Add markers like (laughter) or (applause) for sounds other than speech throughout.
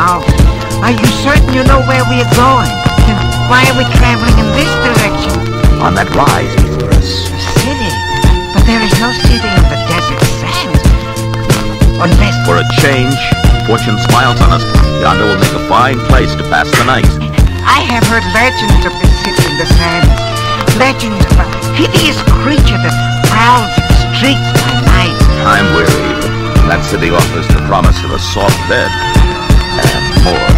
now. Are you certain you know where we are going? (laughs) Why are we traveling in this direction? On that rise before us. A City. But there is no city in the desert sands. Unless... For a change, fortune smiles on us. Yonder will make a fine place to pass the night. I have heard legends of this city in the sands. Legends of a hideous creature that prowls its streets by night. I'm weary. That city offers the promise of a soft bed more.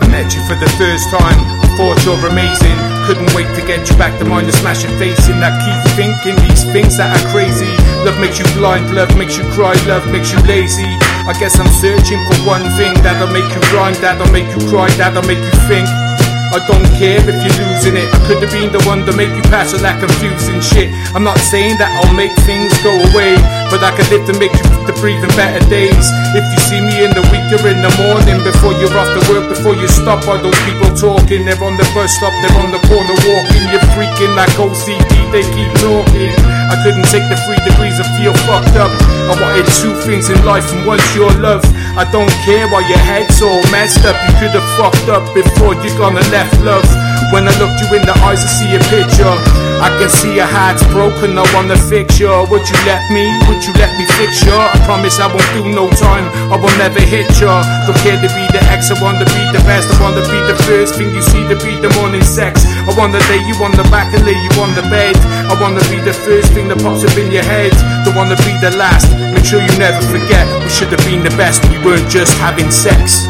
I met you for the first time. I thought you're amazing. Couldn't wait to get you back to mine to smash your face in. I keep thinking these things that are crazy. Love makes you blind, love makes you cry, love makes you lazy. I guess I'm searching for one thing that'll make you rhyme, that'll make you cry, that'll make you think. I don't care if you're losing it. I could have been the one to make you pass all that confusing shit. I'm not saying that I'll make things go away, but I can live to make you to breathe in better days. If you see me in the week or in the morning, before you're off to work, before you stop, by those people talking. They're on the bus stop, they're on the corner walking. You're freaking like OCD, they keep talking. I couldn't take the three degrees and feel fucked up. I wanted two things in life, and one's your love. I don't care why your head's all messed up. You could have fucked up before you gonna left love. When I looked you in the eyes, I see a picture. I can see your heart's broken. I wanna fix you. Would you let me? Would you let me fix you? I promise I won't do no time. I will never hit you. Don't care to be I wanna be the best. I wanna be the first thing you see to be the morning sex. I wanna lay you on the back and lay you on the bed. I wanna be the first thing that pops up in your head. Don't wanna be the last. Make sure you never forget. We should have been the best. We weren't just having sex.